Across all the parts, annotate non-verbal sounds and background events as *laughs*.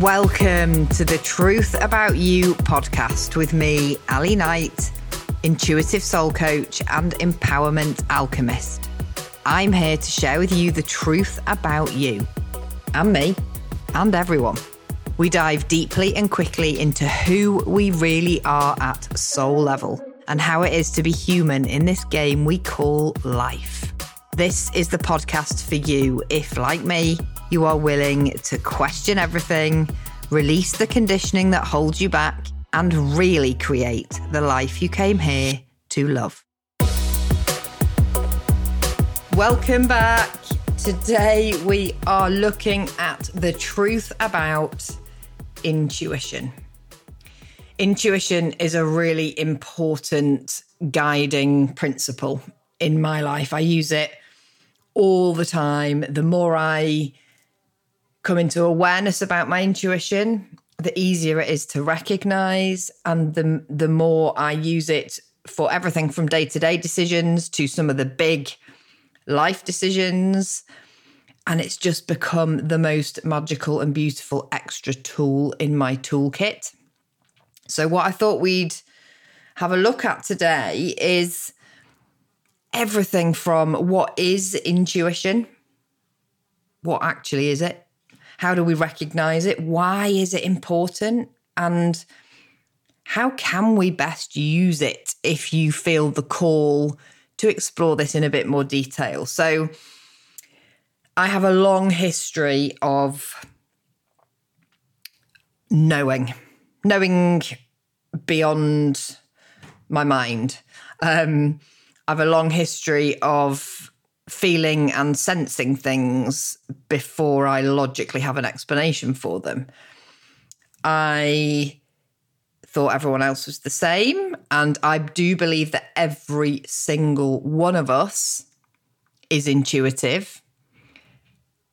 Welcome to the Truth About You podcast with me, Ali Knight, intuitive soul coach and empowerment alchemist. I'm here to share with you the truth about you and me and everyone. We dive deeply and quickly into who we really are at soul level and how it is to be human in this game we call life. This is the podcast for you if, like me, you are willing to question everything, release the conditioning that holds you back, and really create the life you came here to love. Welcome back. Today we are looking at the truth about intuition. Intuition is a really important guiding principle in my life. I use it all the time. The more I come into awareness about my intuition, the easier it is to recognize and the the more I use it for everything from day-to-day decisions to some of the big life decisions and it's just become the most magical and beautiful extra tool in my toolkit. So, what I thought we'd have a look at today is everything from what is intuition, what actually is it, how do we recognize it, why is it important, and how can we best use it if you feel the call to explore this in a bit more detail. So, I have a long history of knowing, knowing beyond my mind. Um, I have a long history of feeling and sensing things before I logically have an explanation for them. I thought everyone else was the same. And I do believe that every single one of us is intuitive.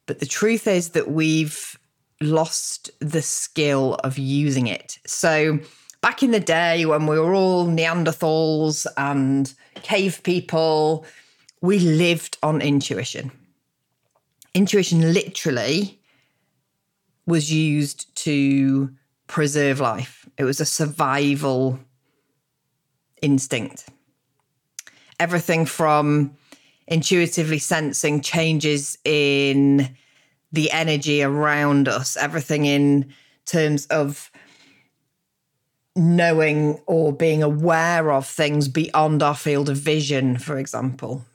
But the truth is that we've lost the skill of using it. So, back in the day when we were all Neanderthals and cave people, we lived on intuition. Intuition literally was used to preserve life, it was a survival instinct. Everything from intuitively sensing changes in the energy around us, everything in terms of knowing or being aware of things beyond our field of vision, for example.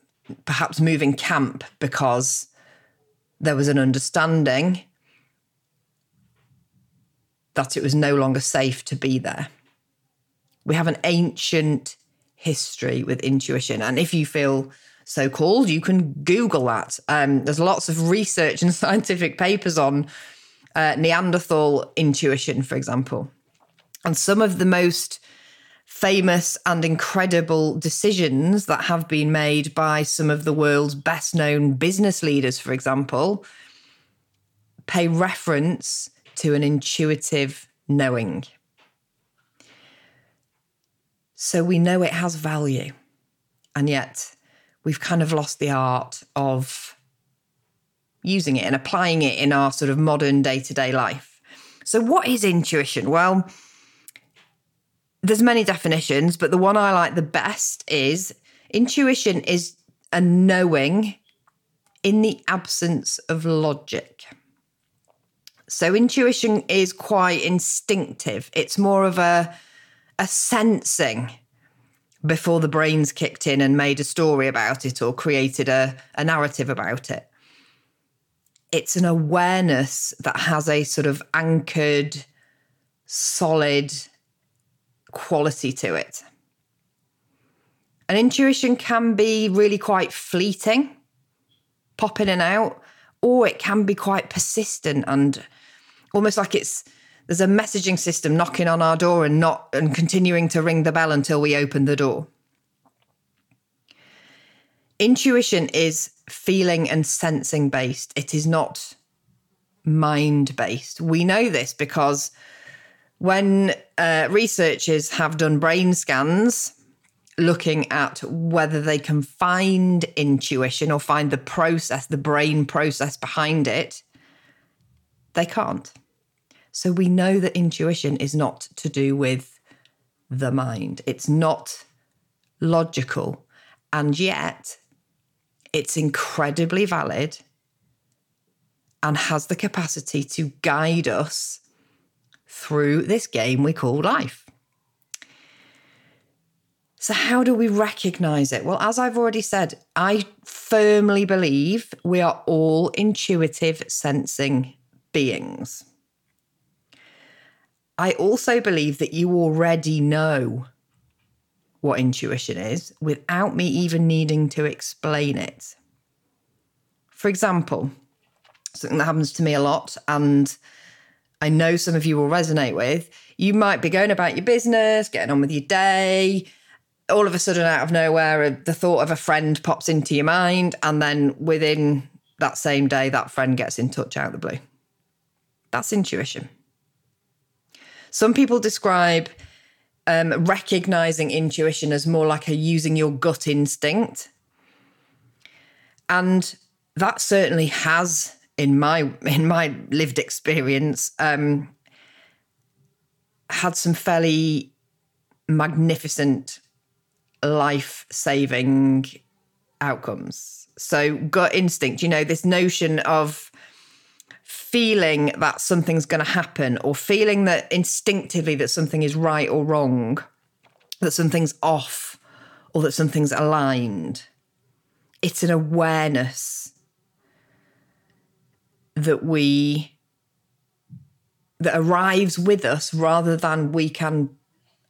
Perhaps moving camp because there was an understanding that it was no longer safe to be there. We have an ancient history with intuition. And if you feel so called, you can Google that. Um, there's lots of research and *laughs* scientific papers on uh, Neanderthal intuition, for example. And some of the most famous and incredible decisions that have been made by some of the world's best known business leaders, for example, pay reference to an intuitive knowing. So we know it has value. And yet we've kind of lost the art of using it and applying it in our sort of modern day to day life. So, what is intuition? Well, there's many definitions, but the one I like the best is intuition is a knowing in the absence of logic. So intuition is quite instinctive. It's more of a a sensing before the brains kicked in and made a story about it or created a, a narrative about it. It's an awareness that has a sort of anchored, solid quality to it. And intuition can be really quite fleeting, pop in and out, or it can be quite persistent and almost like it's there's a messaging system knocking on our door and not and continuing to ring the bell until we open the door. Intuition is feeling and sensing based. It is not mind based. We know this because when uh, researchers have done brain scans looking at whether they can find intuition or find the process, the brain process behind it, they can't. So we know that intuition is not to do with the mind, it's not logical. And yet, it's incredibly valid and has the capacity to guide us through this game we call life. So, how do we recognize it? Well, as I've already said, I firmly believe we are all intuitive sensing beings. I also believe that you already know what intuition is without me even needing to explain it. For example, something that happens to me a lot, and I know some of you will resonate with, you might be going about your business, getting on with your day. All of a sudden, out of nowhere, the thought of a friend pops into your mind, and then within that same day, that friend gets in touch out of the blue. That's intuition. Some people describe um, recognizing intuition as more like a using your gut instinct. And that certainly has in my in my lived experience um, had some fairly magnificent life saving outcomes. So gut instinct, you know, this notion of feeling that something's going to happen or feeling that instinctively that something is right or wrong, that something's off or that something's aligned. It's an awareness that we that arrives with us rather than we can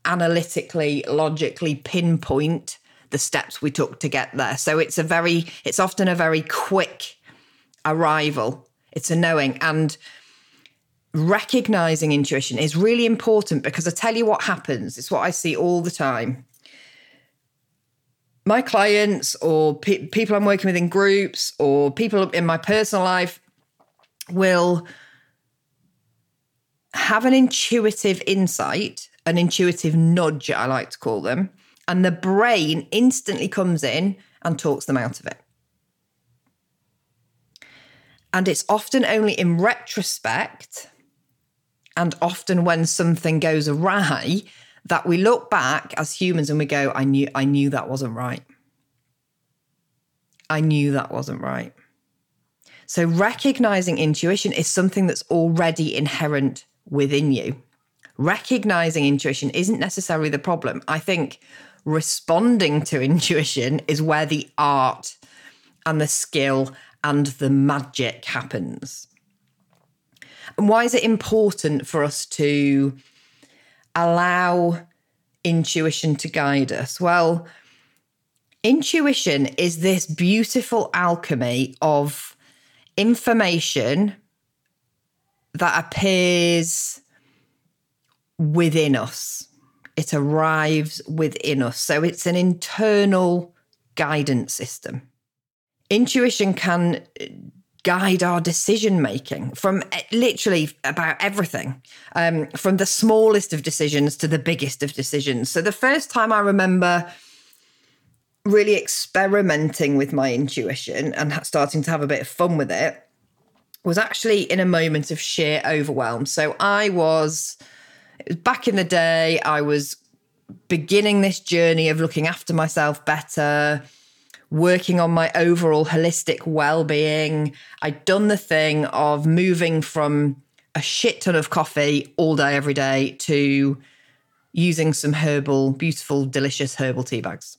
analytically logically pinpoint the steps we took to get there. So it's a very it's often a very quick arrival. It's a knowing and recognizing intuition is really important because i tell you what happens. It's what i see all the time. My clients or pe- people i'm working with in groups or people in my personal life will have an intuitive insight, an intuitive nudge, I like to call them, and the brain instantly comes in and talks them out of it. And it's often only in retrospect, and often when something goes awry, that we look back as humans and we go, I knew I knew that wasn't right. I knew that wasn't right. So, recognizing intuition is something that's already inherent within you. Recognizing intuition isn't necessarily the problem. I think responding to *laughs* intuition is where the art and the skill and the magic happens. And why is it important for us to allow intuition to guide us? Well, intuition is this beautiful alchemy of information that appears within us. It arrives within us. So it's an internal guidance system. Intuition can guide our decision making from eh, literally about everything, um, from the smallest of decisions to the biggest of decisions. So the first time I remember really experimenting with my intuition and starting to have a bit of fun with it was actually in a moment of sheer overwhelm. So I was, back in the day, I was beginning this journey of looking after myself better, working on my overall holistic well being. I'd done the thing of moving from a shit ton of coffee all day, every day to using some herbal, beautiful, delicious herbal tea bags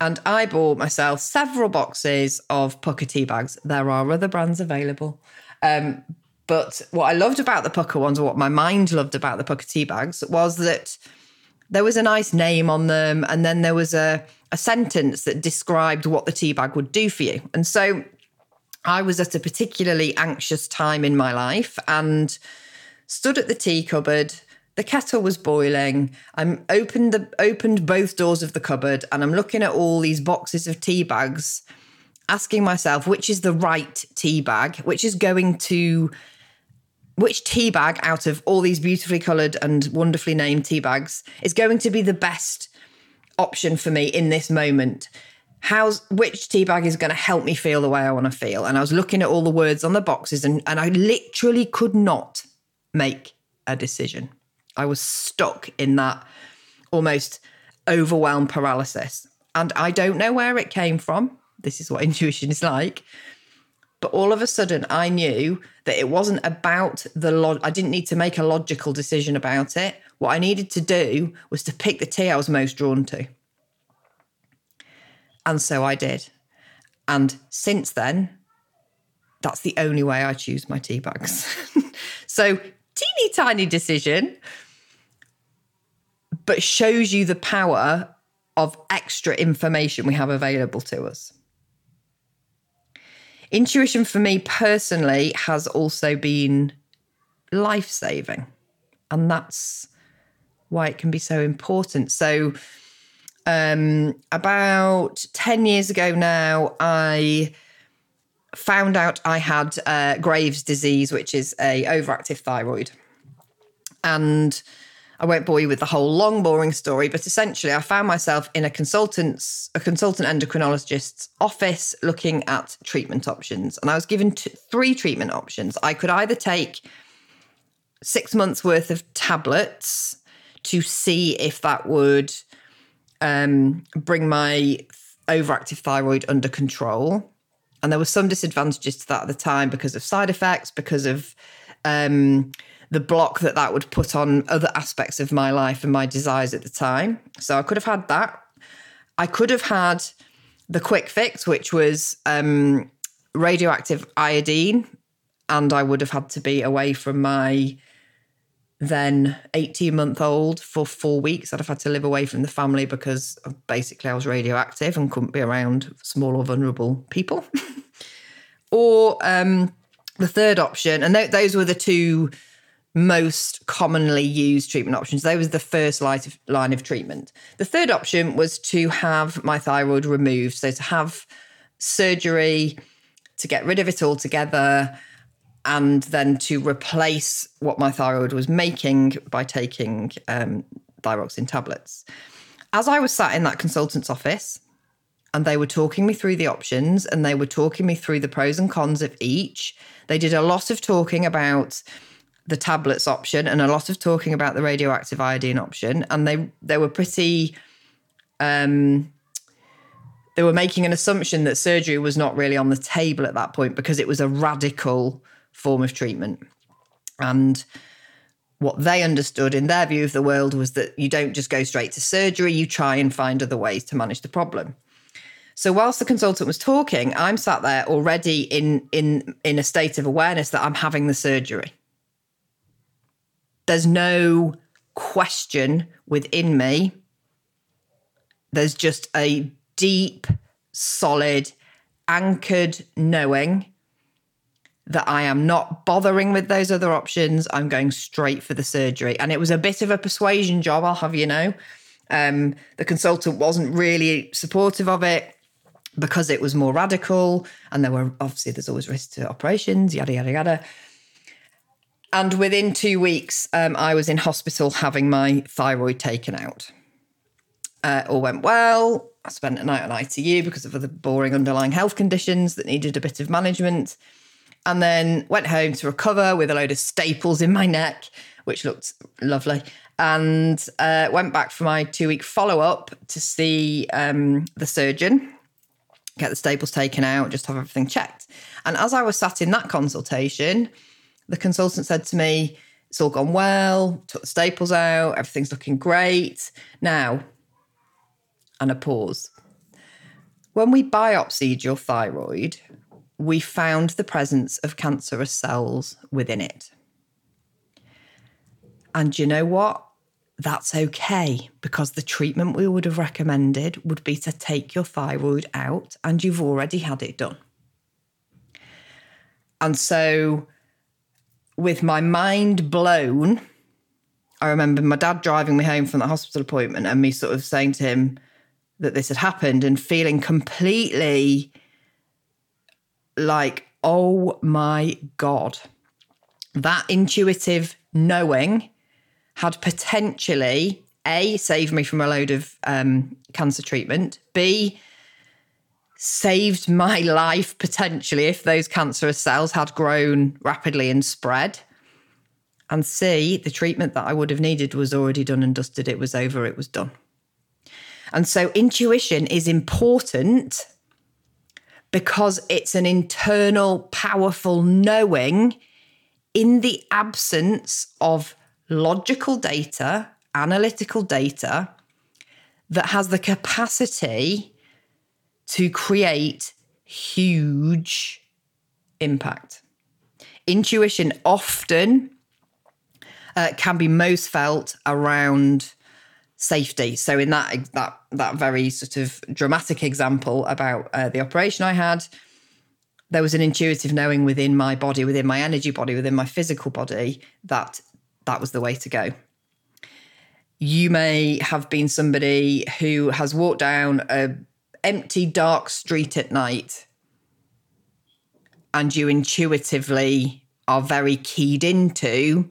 and I bought myself several boxes of Pukka tea bags. There are other brands available. Um, but what I loved about the Pukka ones, or what my mind loved about the Pukka tea bags, was that there was a nice name on them, and then there was a, a sentence that described what the tea bag would do for you. And so I was at a particularly anxious time in my life and stood at the tea cupboard the kettle was boiling. I'm opened the opened both doors of the cupboard and I'm looking at all these boxes of tea bags, asking myself which is the right tea bag, which is going to which tea bag out of all these beautifully coloured and wonderfully named tea bags is going to be the best option for me in this moment? How's which tea bag is going to help me feel the way I want to feel? And I was looking at all the words on the boxes and, and I literally could not make a decision. I was stuck in that almost overwhelmed paralysis. And I don't know where it came from. This is what *laughs* intuition is like. But all of a sudden, I knew that it wasn't about the log. I didn't need to make a logical decision about it. What I needed to do was to pick the tea I was most drawn to. And so I did. And since then, that's the only way I choose my tea bags. *laughs* so, teeny tiny decision, but shows you the power of extra information we have available to us. Intuition for me personally has also been life saving, and that's why it can be so important. So, um, about 10 years ago now, I found out I had uh, Graves' disease, which is a overactive thyroid. And I won't bore you with the whole long, boring story, but essentially, I found myself in a consultant's, a consultant endocrinologist's office looking at treatment options. And I was given three treatment options. I could either take six months worth of tablets to see if that would um, bring my overactive thyroid under control. And there were some disadvantages to that at the time because of side effects, because of um, the block that that would put on other aspects of my life and my desires at the time. So I could have had that. I could have had the quick fix, which was um, radioactive iodine, and I would have had to be away from my then 18 month old for four weeks. I'd have had to live away from the family because basically I was radioactive and couldn't be around small or vulnerable people. *laughs* or um, the third option, and th- those were the two most commonly used treatment options. That was the first line of, line of treatment. The third option was to have my thyroid removed. So to have surgery to get rid of it altogether and then to replace what my thyroid was making by taking um, thyroxine tablets. As I was sat in that consultant's office, and they were talking me through the options and they were talking me through the pros and cons of each. They did a lot of talking about the tablets option and a lot of talking about the radioactive iodine option, and they they were pretty. Um, they were making an assumption that surgery was not really on the table at that point because it was a radical form of treatment. And what they understood in their view of the world was that you don't just go straight to surgery, you try and find other ways to manage the problem. So whilst the consultant was talking, I'm sat there already in in in a state of awareness that I'm having the surgery. There's no question within me. There's just a deep, solid, anchored knowing that I am not bothering with those other options. I'm going straight for the surgery. And it was a bit of a persuasion job, I'll have you know. Um, the consultant wasn't really supportive of it because it was more radical. And there were obviously, there's always risk to operations, yada, yada, yada. And within two weeks, um, I was in hospital having my thyroid taken out. Uh, all went well. I spent a night on ITU because of other boring underlying health conditions that needed a bit of management and then went home to recover with a load of staples in my neck, which looked lovely. And uh, went back for my two week follow up to see um, the surgeon, get the staples taken out, just have everything checked. And as I was sat in that consultation, the consultant said to me, It's all gone well, took the staples out, everything's looking great. Now, and a pause. When we biopsied your thyroid, we found the presence of cancerous cells within it. And you know what? That's okay because the treatment we would have recommended would be to take your thyroid out, and you've already had it done. And so, with my mind blown, I remember my dad driving me home from the hospital appointment and me sort of saying to him that this had happened and feeling completely like, oh my God, that intuitive knowing had potentially A, saved me from a load of um, cancer treatment. B, saved my *laughs* life potentially if those cancerous cells had grown rapidly and spread. And C, the treatment that I would have needed was already done and dusted. It was over, it was done. And so intuition is important because it's an internal, powerful knowing in the absence of logical data, analytical data that has the capacity to create huge impact. Intuition often uh, can be most felt around safety. So in that that that very sort of dramatic example about uh, the operation I had, there was an intuitive knowing within my body, within my energy body, within my physical body that that was the way to go. You may have been somebody who has walked down a empty dark street at night and you intuitively are very keyed into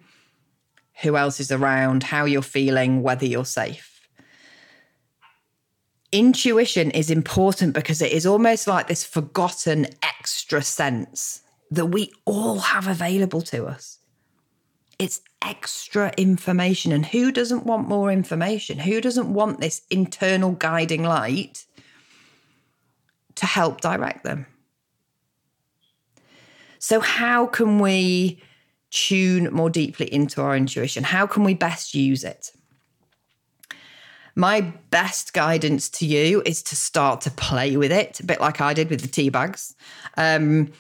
who else is around, how you're feeling, whether you're safe. Intuition is important because it is almost like this forgotten extra sense that we all have available to us. It's extra information. And who doesn't want more information? Who doesn't want this internal guiding light to help direct them? So, how can we tune more deeply into our intuition? How can we best use it? My best guidance to you is to start to play with it, a bit like I did with the tea bags. Um,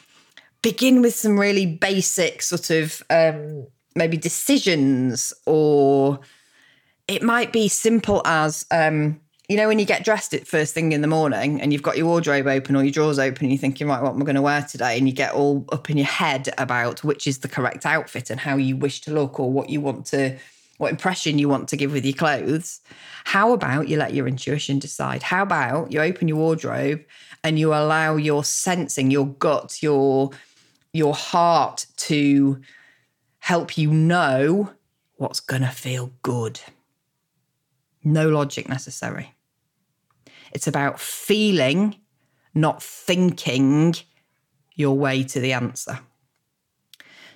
begin with some really basic sort of um, maybe decisions, or it might be simple as um, you know, when you get dressed at first thing in the morning and you've got your wardrobe open or your drawers open and you're thinking, right, what am I going to wear today? And you get all up in your head about which is the correct outfit and how you wish to look or what you want to, what impression you want to give with your clothes. How about you let your intuition decide? How about you open your wardrobe and you allow your sensing, your gut, your, your heart to help you know what's going to feel good? No logic necessary. It's about feeling, not thinking your way to the answer.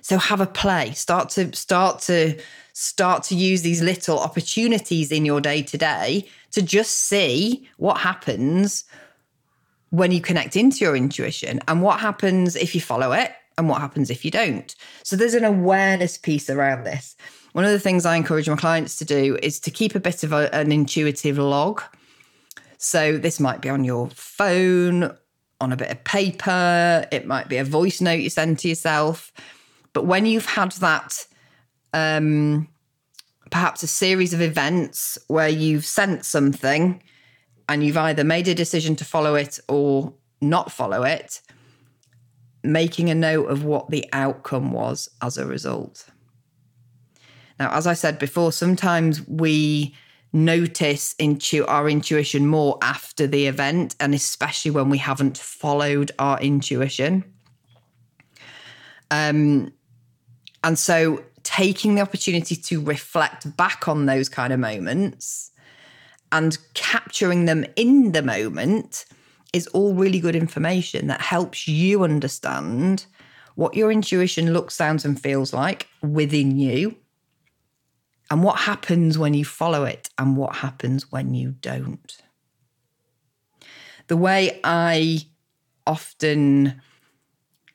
So have a play. Start to start to start to use these little opportunities in your day to day to just see what happens when you connect into your intuition and what happens if you follow it and what happens if you don't. So there's an awareness piece around this. One of the things I encourage my clients to do is to keep a bit of a, an intuitive log so this might be on your phone, on a bit of paper, it might be a voice note you send to yourself. But when you've had that, um, perhaps a series of events where you've sent something and you've either made a decision to follow it or not follow it, making a note of what the outcome was as a result. Now, as I said before, sometimes we notice into our intuition more after the event, and especially when we haven't followed our intuition. Um, and so taking the opportunity to reflect back on those kind of moments and capturing them in the moment is all really good information that helps you understand what your intuition looks, sounds, and feels like within you and what happens when you follow it and what happens when you don't. The way I often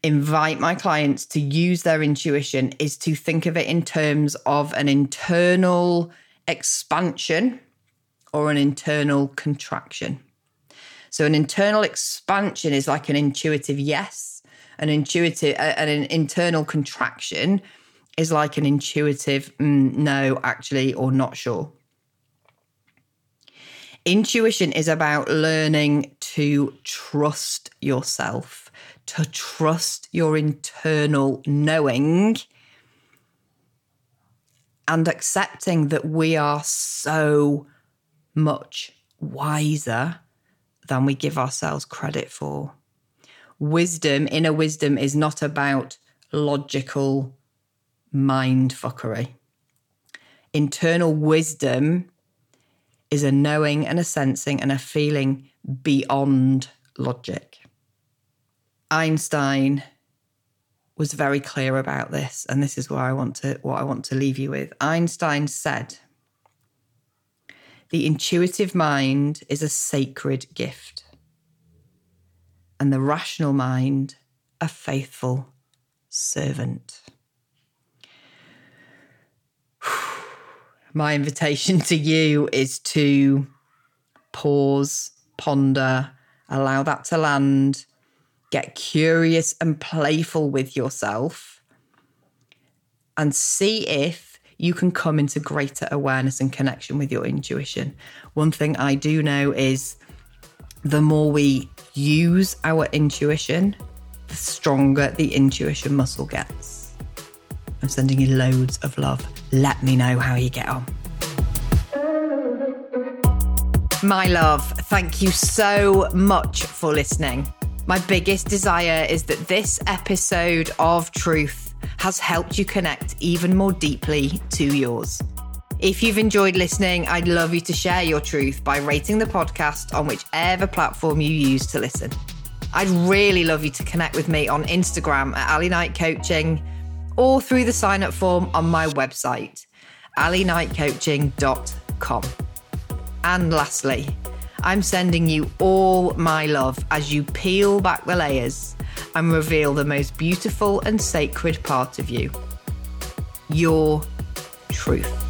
invite my clients to use their intuition is to think of it in terms of an internal expansion or an internal contraction. So, an internal expansion is like an intuitive yes, an intuitive, and an internal contraction is like an intuitive mm, no, actually, or not sure. Intuition is about learning to trust yourself, to trust your internal knowing, and accepting that we are so much wiser than we give ourselves credit for. Wisdom, inner wisdom, is not about logical mind fuckery. Internal wisdom is a knowing and a sensing and a feeling beyond logic. Einstein was very clear about this, and this is where I want to what I want to leave you with. Einstein said, "The intuitive mind is a sacred gift, and the rational mind a faithful servant." *sighs* My invitation to you is to pause, ponder, allow that to land get curious and playful with yourself and see if you can come into greater awareness and connection with your intuition. One thing I do know is the more we use our intuition, the stronger the intuition muscle gets. I'm sending you loads of love. Let me know how you get on. My love, thank you so much for listening. My biggest desire is that this episode of Truth has helped you connect even more deeply to yours. If you've enjoyed listening, I'd love you to share your truth by rating the podcast on whichever platform you use to listen. I'd really love you to connect with me on Instagram at Ali Knight Coaching or through the sign up form on my website, aliknightcoaching.com. And lastly, I'm sending you all my love as you peel back the layers and reveal the most beautiful and sacred part of you your truth.